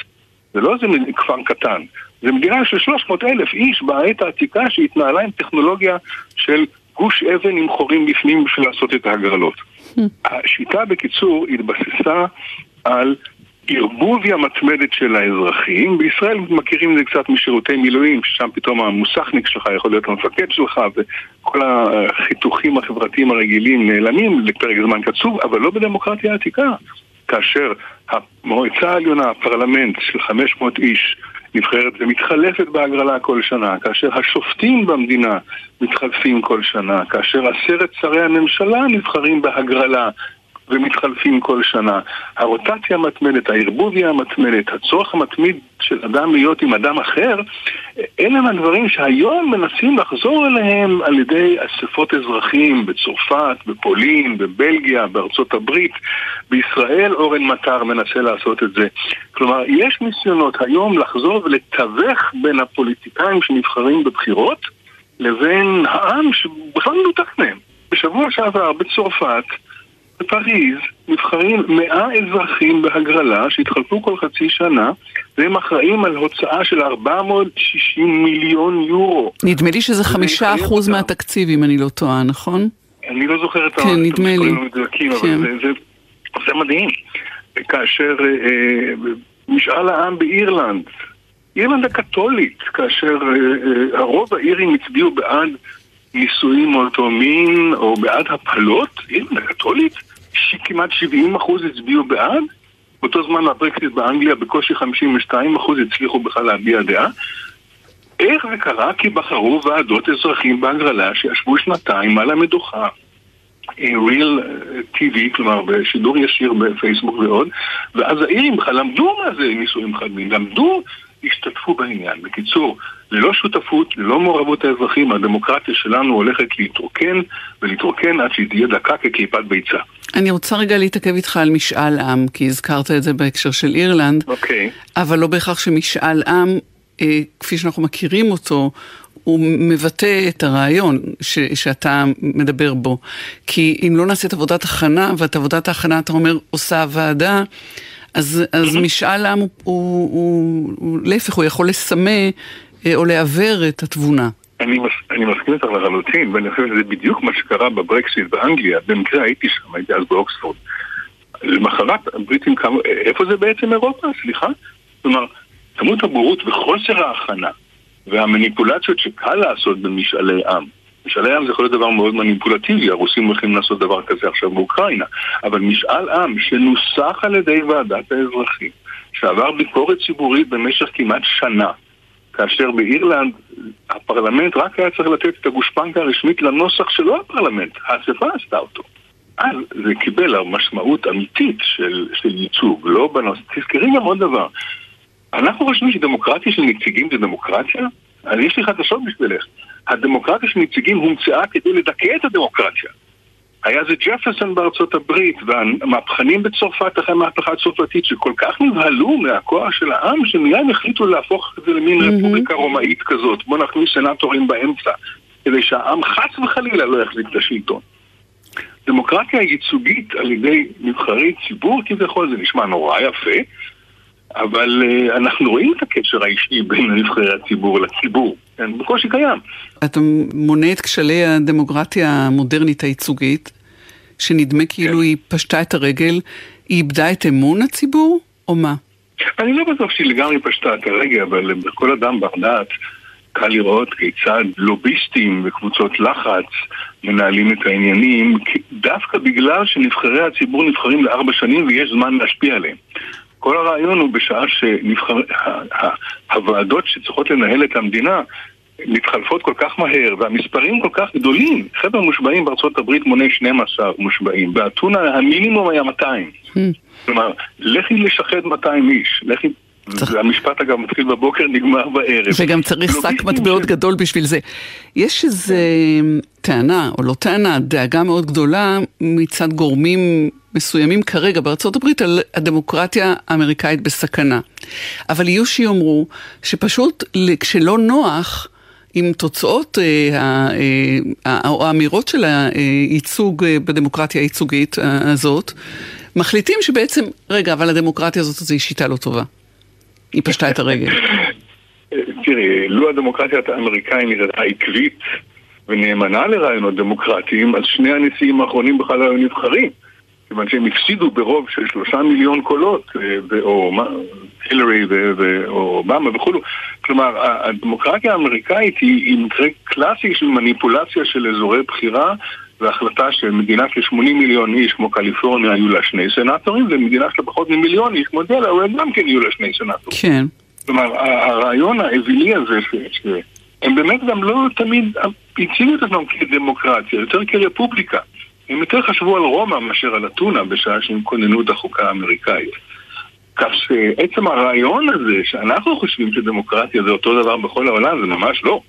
זה לא איזה כפר קטן, זה מדינה של 300 אלף איש בעת העתיקה שהתנהלה עם טכנולוגיה של גוש אבן עם חורים בפנים בשביל לעשות את ההגרלות. Hmm. השיטה בקיצור התבססה על ערבוביה מתמדת של האזרחים. בישראל מכירים את זה קצת משירותי מילואים, ששם פתאום המוסכניק שלך יכול להיות המפקד שלך, וכל החיתוכים החברתיים הרגילים נעלמים לפרק זמן קצוב, אבל לא בדמוקרטיה העתיקה. כאשר המועצה העליונה, הפרלמנט של 500 איש, נבחרת ומתחלפת בהגרלה כל שנה, כאשר השופטים במדינה מתחלפים כל שנה, כאשר עשרת שרי הממשלה נבחרים בהגרלה ומתחלפים כל שנה. הרוטציה המתמדת, הערבוביה המתמדת, הצורך המתמיד של אדם להיות עם אדם אחר, אלה הם הדברים שהיום מנסים לחזור אליהם על ידי אספות אזרחים בצרפת, בפולין, בבלגיה, בארצות הברית. בישראל אורן מטר מנסה לעשות את זה. כלומר, יש ניסיונות היום לחזור ולתווך בין הפוליטיקאים שנבחרים בבחירות לבין העם שבכלל מנותק מהם. בשבוע שעבר בצרפת בפריז נבחרים מאה אזרחים בהגרלה שהתחלפו כל חצי שנה והם אחראים על הוצאה של 460 מיליון יורו. נדמה לי שזה חמישה אחוז מהתקציב אם אני לא טועה, נכון? אני לא זוכר את כן, נדמה לי. המדויקים, אבל כן. זה, זה, זה מדהים. כאשר אה, אה, משאל העם באירלנד, אירלנד הקתולית, כאשר אה, אה, הרוב האירים הצביעו בעד נישואים מאותו מין או בעד הפלות, אירלנד הקתולית, שכמעט 70 אחוז הצביעו בעד, באותו זמן הברקסיט באנגליה בקושי 52 אחוז הצליחו בכלל להביע דעה. איך זה קרה? כי בחרו ועדות אזרחים בהגרלה שישבו שנתיים על המדוכה. ריל TV, כלומר בשידור ישיר בפייסבוק ועוד, ואז האירים בכלל למדו מה זה נישואים חד-מין, למדו, השתתפו בעניין. בקיצור, ללא שותפות, ללא מעורבות האזרחים, הדמוקרטיה שלנו הולכת להתרוקן ולהתרוקן עד שהיא תהיה דקה כקליפת ביצה. אני רוצה רגע להתעכב איתך על משאל עם, כי הזכרת את זה בהקשר של אירלנד, אוקיי. אבל לא בהכרח שמשאל עם, אה, כפי שאנחנו מכירים אותו, הוא מבטא את הרעיון ש, שאתה מדבר בו. כי אם לא נעשית עבודת הכנה, ואת עבודת ההכנה אתה אומר עושה הוועדה, אז, אז משאל עם הוא, הוא, הוא, הוא להפך, הוא יכול לסמא או לעוור את התבונה. אני, מס, אני מסכים איתך לחלוטין, ואני חושב שזה בדיוק מה שקרה בברקסיט באנגליה. במקרה הייתי שם, הייתי אז באוקספורד. למחרת הבריטים קמו, איפה זה בעצם אירופה? סליחה? כלומר, כמות הבורות וחוסר ההכנה והמניפולציות שקל לעשות במשאלי עם. משאלי עם זה יכול להיות דבר מאוד מניפולטיבי, הרוסים הולכים לעשות דבר כזה עכשיו באוקראינה, אבל משאל עם שנוסח על ידי ועדת האזרחים, שעבר ביקורת ציבורית במשך כמעט שנה, כאשר באירלנד הפרלמנט רק היה צריך לתת את הגושפנקה הרשמית לנוסח שלא הפרלמנט, האספה עשתה אותו. אז זה קיבל משמעות אמיתית של, של ייצוג, לא בנושא. תזכרי גם עוד דבר, אנחנו חושבים שדמוקרטיה של נציגים זה דמוקרטיה? אז יש לי חדשות בשבילך. הדמוקרטיה של נציגים הומצאה כדי לדכא את הדמוקרטיה. היה זה ג'פרסון בארצות הברית והמהפכנים בצרפת אחרי המהפכה הצרפתית שכל כך נבהלו מהכוח של העם שמיד החליטו להפוך את זה למין mm-hmm. רפובליקה רומאית כזאת בוא נכניס סנטורים באמצע כדי שהעם חס וחלילה לא יחזיק את השלטון. דמוקרטיה ייצוגית על ידי נבחרי ציבור כביכול זה נשמע נורא יפה אבל uh, אנחנו רואים את הקשר האישי בין נבחרי הציבור לציבור, כן, בקושי קיים. אתה מונה את כשלי הדמוקרטיה המודרנית הייצוגית, שנדמה כאילו כן. היא פשטה את הרגל, היא איבדה את אמון הציבור, או מה? אני לא בטוח שהיא לגמרי פשטה את הרגל, אבל לכל אדם בר דעת קל לראות כיצד לוביסטים וקבוצות לחץ מנהלים את העניינים, דווקא בגלל שנבחרי הציבור נבחרים לארבע שנים ויש זמן להשפיע עליהם. כל הרעיון הוא בשעה שהוועדות שצריכות לנהל את המדינה מתחלפות כל כך מהר, והמספרים כל כך גדולים. חבר מושבעים בארצות הברית מונה 12 מושבעים, באתונה המינימום היה 200. Hmm. כלומר, לכי לשחד 200 איש, לכי... והמשפט אגב מתחיל בבוקר, נגמר בערב. וגם צריך שק מטבעות גדול בשביל זה. יש איזו טענה, או לא טענה, דאגה מאוד גדולה מצד גורמים מסוימים כרגע בארצות הברית על הדמוקרטיה האמריקאית בסכנה. אבל יהיו שיאמרו שפשוט כשלא נוח עם תוצאות אה, אה, או האמירות של הייצוג אה, בדמוקרטיה הייצוגית הזאת, מחליטים שבעצם, רגע, אבל הדמוקרטיה הזאת זו שיטה לא טובה. היא פשטה את הרגל. (laughs) תראי, לו הדמוקרטיה האמריקאית נראתה עקבית ונאמנה לרעיונות דמוקרטיים, אז שני הנשיאים האחרונים בכלל היו נבחרים. כיוון שהם הפסידו ברוב של שלושה מיליון קולות, אה, או הילרי או אובמה וכולו. כלומר, הדמוקרטיה האמריקאית היא, מקרה קלאסי של מניפולציה של אזורי בחירה והחלטה שמדינה של 80 מיליון איש כמו קליפורניה היו לה שני סנטורים ומדינה של פחות ממיליון איש כמו דלאוור גם כן יהיו לה שני סנטורים. כן. כלומר, הרעיון האווילי הזה שהם באמת גם לא תמיד הציגו את עצמם כדמוקרטיה, יותר כרפובליקה. הם יותר חשבו על רומא מאשר על אתונה בשעה שהם כוננו את החוקה האמריקאית. כך שעצם הרעיון הזה שאנחנו חושבים שדמוקרטיה זה אותו דבר בכל העולם זה ממש לא.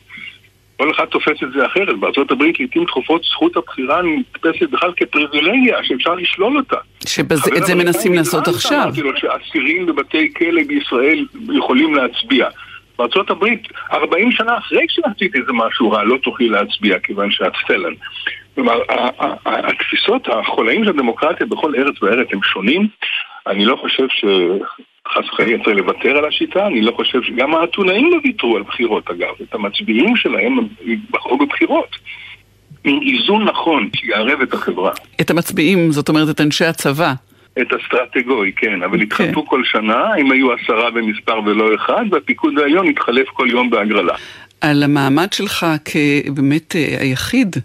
כל אחד תופס את זה אחרת. בארצות הברית לעיתים תכופות זכות הבחירה נתפסת בכלל כפריבילגיה שאפשר לשלול אותה. שאת זה מנסים לעשות עכשיו. אמרתי לו שאסירים בבתי כלא בישראל יכולים להצביע. בארצות הברית, 40 שנה אחרי שעשית איזה משהו רע, לא תוכלי להצביע כיוון שאת פלן. כלומר, התפיסות, החולאים של הדמוקרטיה בכל ארץ וארץ הם שונים. אני לא חושב שחס וחלילה צריך לוותר על השיטה, אני לא חושב שגם האתונאים לא ויתרו על בחירות אגב, את המצביעים שלהם בחרו בבחירות. עם איזון נכון שיערב את החברה. את המצביעים, זאת אומרת את אנשי הצבא. את אסטרטגוי, כן, אבל okay. כן. התחלפו כל שנה, אם היו עשרה במספר ולא אחד, והפיקוד העליון התחלף כל יום בהגרלה. על המעמד שלך כבאמת אה, היחיד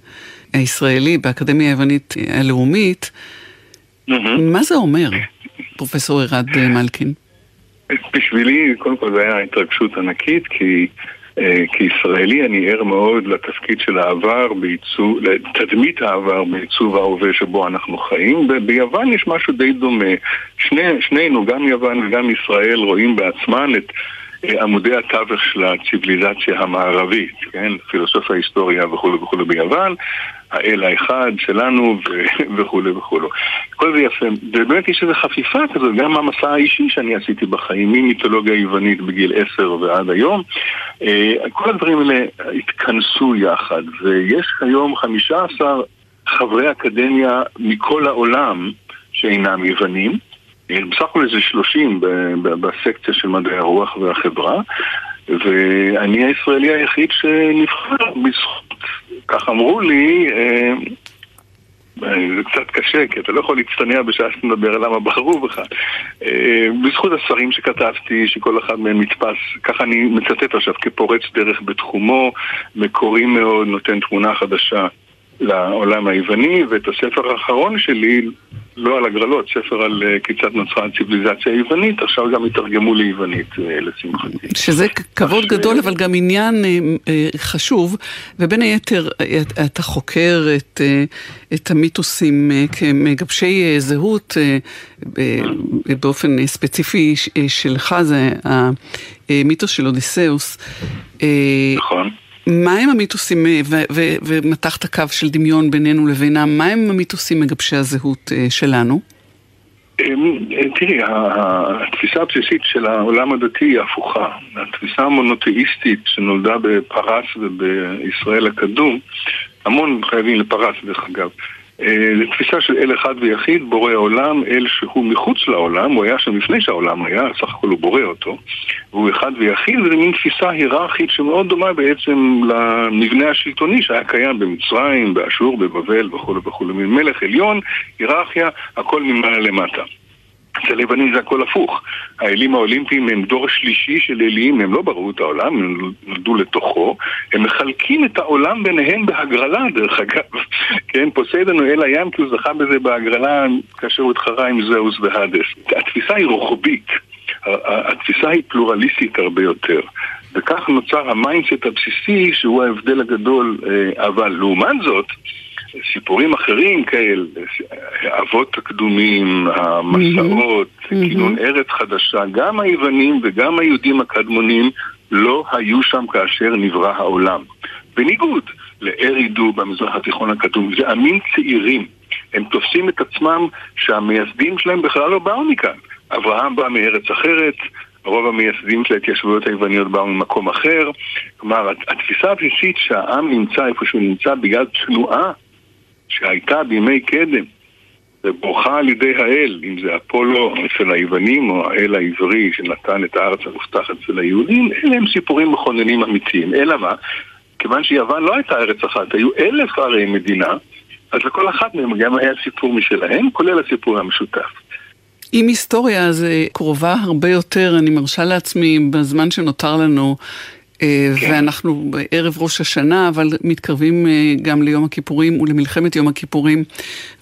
הישראלי באקדמיה היוונית הלאומית, mm-hmm. מה זה אומר, פרופסור ערד מלכין? בשבילי, קודם כל זה היה התרגשות ענקית, כי אה, כישראלי אני ער מאוד לתפקיד של העבר בעיצוב, לתדמית העבר בעיצוב ההווה שבו אנחנו חיים. ביוון יש משהו די דומה. שני, שנינו, גם יוון וגם ישראל, רואים בעצמן את עמודי התווך של הציוויליזציה המערבית, כן? פילוסופיה, היסטוריה וכולי וכולי ביוון, האל האחד שלנו וכולי וכולי. כל זה יפה. ובאמת יש איזו חפיפה כזאת, גם המסע האישי שאני עשיתי בחיים, ממיתולוגיה יוונית בגיל עשר ועד היום. אה, כל הדברים האלה התכנסו יחד, ויש היום חמישה עשר חברי אקדמיה מכל העולם שאינם יוונים. בסך הכל איזה שלושים בסקציה של מדעי הרוח והחברה ואני הישראלי היחיד שנבחר בזכות, כך אמרו לי, אה, זה קצת קשה, כי אתה לא יכול להצטנע בשעה שאתה מדבר על למה בחרו בך. אה, בזכות הספרים שכתבתי, שכל אחד מהם נתפס, ככה אני מצטט עכשיו, כפורץ דרך בתחומו, מקורי מאוד, נותן תמונה חדשה לעולם היווני, ואת הספר האחרון שלי, לא על הגרלות, ספר על uh, כיצד נוצרה הציוויליזציה היוונית, עכשיו גם יתרגמו ליוונית, uh, לשמחתי. שזה כבוד גדול, אבל גם עניין uh, חשוב, ובין היתר, אתה חוקר את, את המיתוסים כמגבשי זהות, uh, באופן ספציפי שלך, זה המיתוס של אודיסאוס. נכון. מהם המיתוסים, אה, ומתחת קו של דמיון בינינו לבינם, מהם המיתוסים מגבשי הזהות אה, שלנו? אמ, אה, תראי, התפיסה הבסיסית של העולם הדתי היא הפוכה. התפיסה המונותאיסטית שנולדה בפרס ובישראל הקדום, המון חייבים לפרס דרך אגב, אה, זו תפיסה של אל אחד ויחיד, בורא עולם, אל שהוא מחוץ לעולם, הוא היה שם לפני שהעולם היה, סך הכל הוא בורא אותו, והוא אחד ויחיד, וזו מין תפיסה היררכית שמאוד דומה בעצם למבנה השלטוני שהיה קיים במצרים, באשור, בבבל וכו' וכו', מין מלך עליון, היררכיה, הכל ממעלה למטה. אצל היוונים זה הכל הפוך. האלים האולימפיים הם דור שלישי של אלים, הם לא בראו את העולם, הם נולדו לתוכו. הם מחלקים את העולם ביניהם בהגרלה, דרך אגב. (laughs) כן, פוסיידון הוא אל הים כי הוא זכה בזה בהגרלה כאשר הוא התחרה עם זאוס והדס. התפיסה היא רוחבית. התפיסה היא פלורליסטית הרבה יותר. וכך נוצר ה mindset הבסיסי שהוא ההבדל הגדול, אה, אבל לעומת זאת, סיפורים אחרים כאלה, האבות הקדומים, המסעות, mm-hmm. כינון ארץ חדשה, גם היוונים וגם היהודים הקדמונים לא היו שם כאשר נברא העולם. בניגוד לארידו במזרח התיכון הקדום, זה עמים צעירים. הם תופסים את עצמם שהמייסדים שלהם בכלל לא באו מכאן. אברהם בא מארץ אחרת, רוב המייסדים של ההתיישבויות היווניות באו ממקום אחר. כלומר, התפיסה הבסיסית שהעם נמצא איפה שהוא נמצא בגלל תנועה שהייתה בימי קדם וברוכה על ידי האל, אם זה אפולו אצל היוונים או האל העברי שנתן את הארץ המובטחת אצל היהודים, אלה הם סיפורים מכוננים אמיתיים. אלא מה? כיוון שיוון לא הייתה ארץ אחת, היו אלף ערי מדינה, אז לכל אחת מהם גם היה סיפור משלהם, כולל הסיפור המשותף. אם היסטוריה זה קרובה הרבה יותר, אני מרשה לעצמי בזמן שנותר לנו כן. ואנחנו בערב ראש השנה, אבל מתקרבים אה, גם ליום הכיפורים ולמלחמת יום הכיפורים.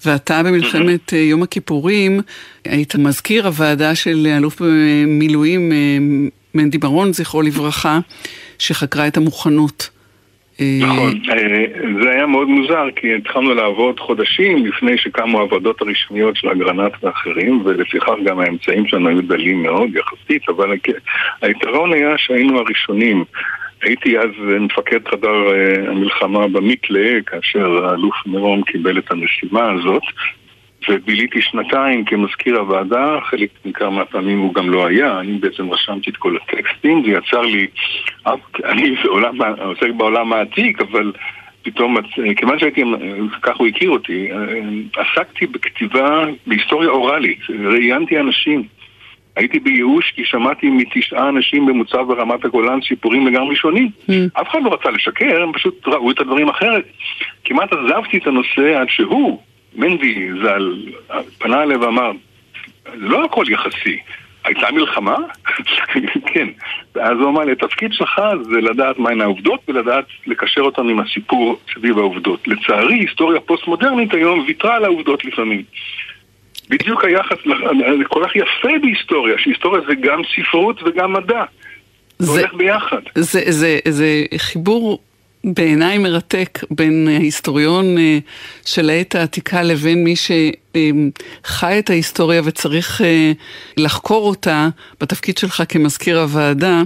ואתה במלחמת אה, יום הכיפורים היית מזכיר הוועדה של אלוף במילואים מנדי ברון, זכרו לברכה, שחקרה את המוכנות. נכון, זה היה מאוד מוזר כי התחלנו לעבוד חודשים לפני שקמו העבודות הרשמיות של אגרנט ואחרים ולפיכך גם האמצעים שלנו היו דלים מאוד יחסית אבל היתרון היה שהיינו הראשונים. הייתי אז מפקד חדר אה, המלחמה במיתלה כאשר האלוף מירון קיבל את המשימה הזאת וביליתי שנתיים כמזכיר הוועדה, חלק ניכר מהפעמים הוא גם לא היה, אני בעצם רשמתי את כל הטקסטים, זה יצר לי, אני עולם, עוסק בעולם העתיק, אבל פתאום, כיוון שהייתי, ככה הוא הכיר אותי, עסקתי בכתיבה, בהיסטוריה אוראלית, ראיינתי אנשים. הייתי בייאוש כי שמעתי מתשעה אנשים במוצב ברמת הגולן סיפורים לגמרי שונים. Mm. אף אחד לא רצה לשקר, הם פשוט ראו את הדברים אחרת. כמעט עזבתי את הנושא עד שהוא, מנדי ז"ל פנה אליי ואמר, לא הכל יחסי. הייתה מלחמה? (laughs) כן. ואז הוא אמר לי, התפקיד שלך זה לדעת מהן העובדות ולדעת לקשר אותן עם הסיפור סביב העובדות. לצערי, היסטוריה פוסט-מודרנית היום ויתרה על העובדות לפעמים. בדיוק היחס, זה כל כך יפה בהיסטוריה, שהיסטוריה זה גם ספרות וגם מדע. זה הולך ביחד. זה, זה, זה חיבור בעיניי מרתק בין ההיסטוריון אה, של העת העתיקה לבין מי שחי את ההיסטוריה וצריך אה, לחקור אותה בתפקיד שלך כמזכיר הוועדה.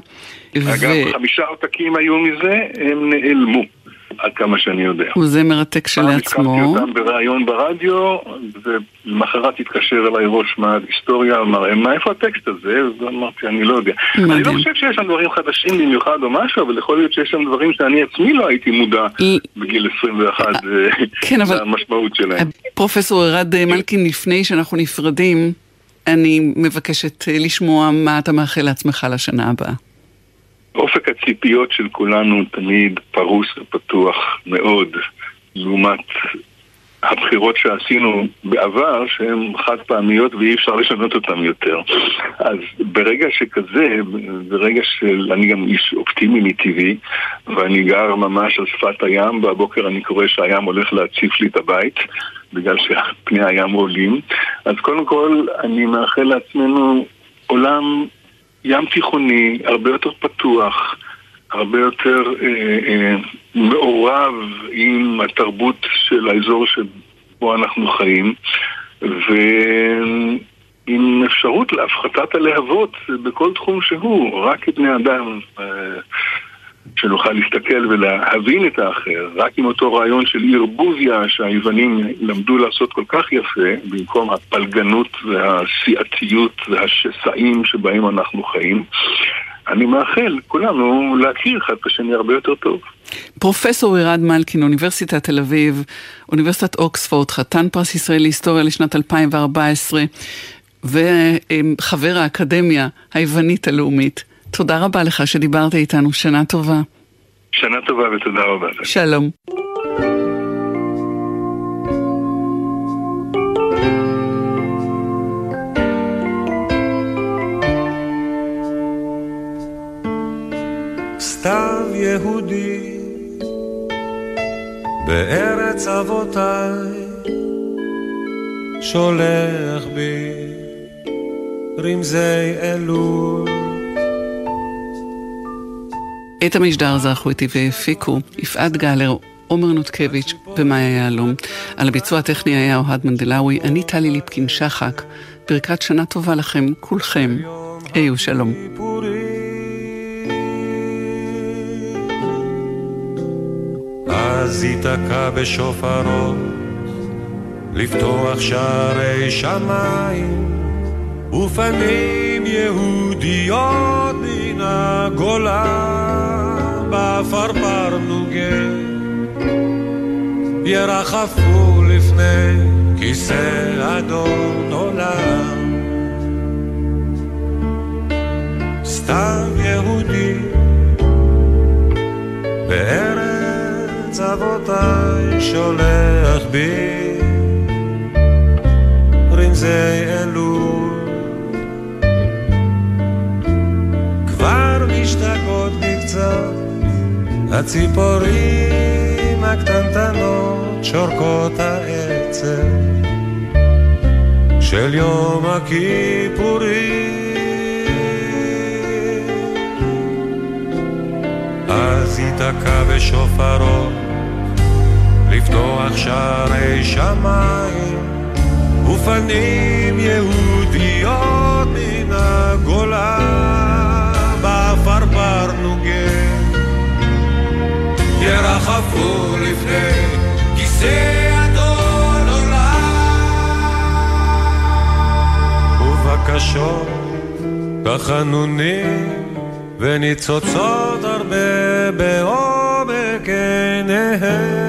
אגב, ו... חמישה עותקים היו מזה, הם נעלמו. עד כמה שאני יודע. וזה מרתק כשלעצמו. הזכרתי אותם בריאיון ברדיו, ולמחרת התקשר אליי ראש מההיסטוריה, אמר, מה איפה הטקסט הזה? ואמרתי, אני לא יודע. מדהים. אני לא חושב שיש שם דברים חדשים במיוחד או משהו, אבל יכול להיות שיש שם דברים שאני עצמי לא הייתי מודע בגיל 21 אה, (laughs) כן, אבל... למשמעות שלהם. פרופסור ערד מלכין, לפני שאנחנו נפרדים, אני מבקשת לשמוע מה אתה מאחל לעצמך לשנה הבאה. אופק הציפיות של כולנו תמיד פרוס ופתוח מאוד לעומת הבחירות שעשינו בעבר שהן חד פעמיות ואי אפשר לשנות אותן יותר. אז ברגע שכזה, ברגע שאני גם איש אופטימי מטבעי ואני גר ממש על שפת הים, והבוקר אני קורא שהים הולך להציף לי את הבית בגלל שפני הים עולים. אז קודם כל, אני מאחל לעצמנו עולם ים תיכוני, הרבה יותר פתוח, הרבה יותר אה, אה, מעורב עם התרבות של האזור שבו אנחנו חיים, ועם אפשרות להפחתת הלהבות בכל תחום שהוא, רק כבני אדם. אה, שנוכל להסתכל ולהבין את האחר, רק עם אותו רעיון של ערבוביה שהיוונים למדו לעשות כל כך יפה, במקום הפלגנות והסיעתיות והשסעים שבהם אנחנו חיים. אני מאחל לכולנו להכיר אחד את השני הרבה יותר טוב. פרופסור ירד מלכין, אוניברסיטת תל אביב, אוניברסיטת אוקספורד, חתן פרס ישראל להיסטוריה לשנת 2014, וחבר האקדמיה היוונית הלאומית. תודה רבה לך שדיברת איתנו, שנה טובה. שנה טובה ותודה רבה. שלום. סתיו יהודי בארץ אבותיי שולח בי רמזי אלול את המשדר זרחו איתי והפיקו יפעת גלר, עומר נותקביץ' ומאיה יהלום. על הביצוע הטכני היה אוהד מנדלאווי, אני טלי ליפקין שחק. ברכת שנה טובה לכם, כולכם. היו שלום. אז ייתקע בשופרו לפתוח שערי שמיים ופנים יהודיות מן הגולה בפרפר נוגה ירחפו לפני כיסא אדון עולם סתם יהודי בארץ אבותיי שולח בי רמזי אלול משתגעות בקצת הציפורים הקטנטנות שורקות העצב. של יום הכיפורים. אז ייתקע בשופרו לפתוח שערי שמיים. ופנים יהודיות מן הגולה בפרפר נוגן ירחפו לפני כיסא אדון עולם. ובקשות תחנונים וניצוצות הרבה בעומק עיניהם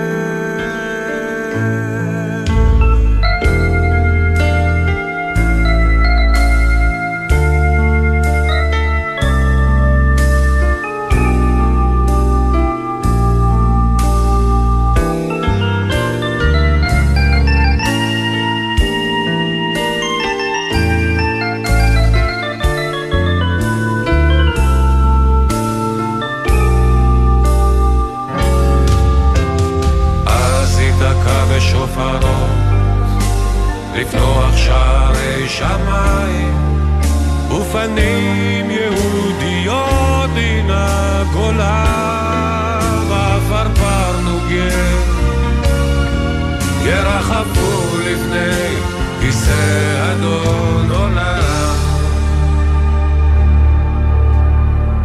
שמיים ופנים יהודיות מן הגולה ועפרפר נוגן ירחפו לפני כיסא אדון עולם.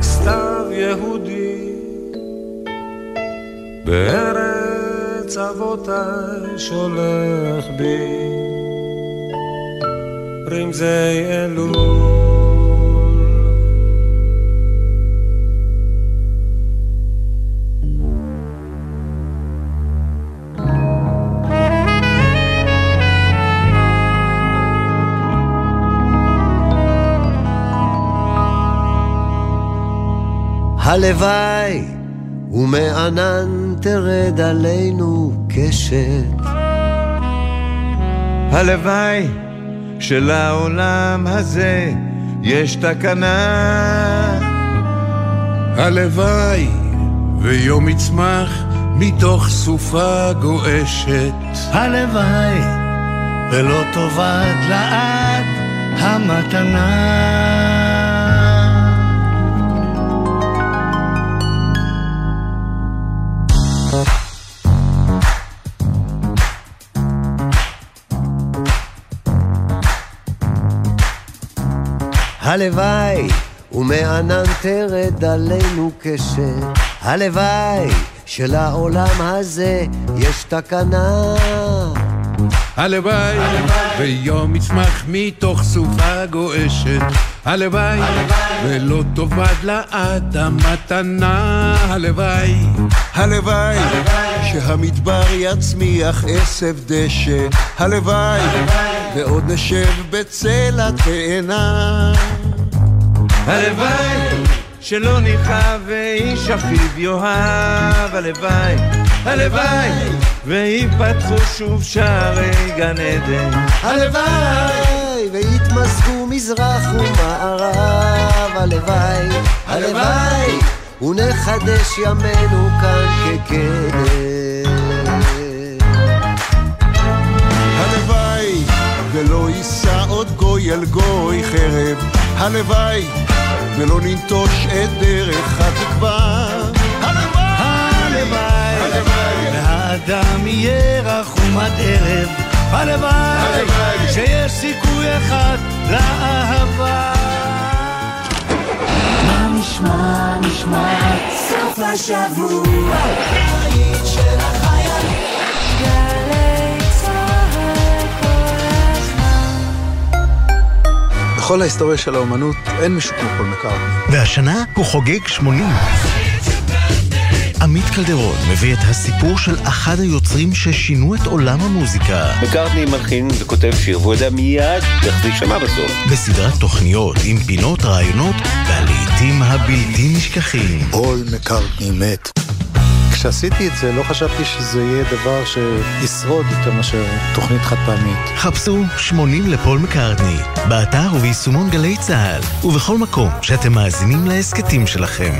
סתיו יהודי בארץ אבותיי שולח בי רמזי אלול. הלוואי ומענן תרד עלינו קשת. הלוואי שלעולם הזה יש תקנה. הלוואי ויום יצמח מתוך סופה גועשת. הלוואי ולא תאבד לעד המתנה. הלוואי ומענן תרד עלינו קשת, הלוואי שלעולם הזה יש תקנה. הלוואי ויום יצמח מתוך סופה גועשת, הלוואי ולא תאבד לעד המתנה, הלוואי. הלוואי שהמדבר יצמיח עשב דשא, הלוואי ועוד נשב בצל התאנה. הלוואי שלא נכאב ואיש אחיו יאהב, הלוואי, הלוואי, ויפתחו שוב שערי גן עדן. הלוואי ויתמזגו מזרח ומערב, הלוואי, הלוואי, ונחדש ימינו כאן כקדם. הלוואי ולא יישא עוד גוי אל גוי חרב, הלוואי ולא ננטוש את דרך התקווה. הלוואי, והאדם יהיה רחום עד ערב, הלוואי, שיש סיכוי אחד לאהבה. מה נשמע, נשמע, סוף השבוע, בית של החיילים. גלי צהל כל הזמן. בכל ההיסטוריה של האומנות אין מישהו כמו פול מקארטני. והשנה הוא חוגג 80. עמית קלדרון מביא את הסיפור של אחד היוצרים ששינו את עולם המוזיקה. מקארטני מלחין וכותב שיר והוא יודע מיד איך זה יישמע בסוף. בסדרת תוכניות עם פינות, רעיונות והלעיתים הבלתי נשכחים. פול מקארטני מת. כשעשיתי את זה לא חשבתי שזה יהיה דבר שישרוד יותר מאשר תוכנית חד פעמית. חפשו 80 לפול מקארטני, באתר וביישומון גלי צה"ל, ובכל מקום שאתם מאזינים להסכתים שלכם.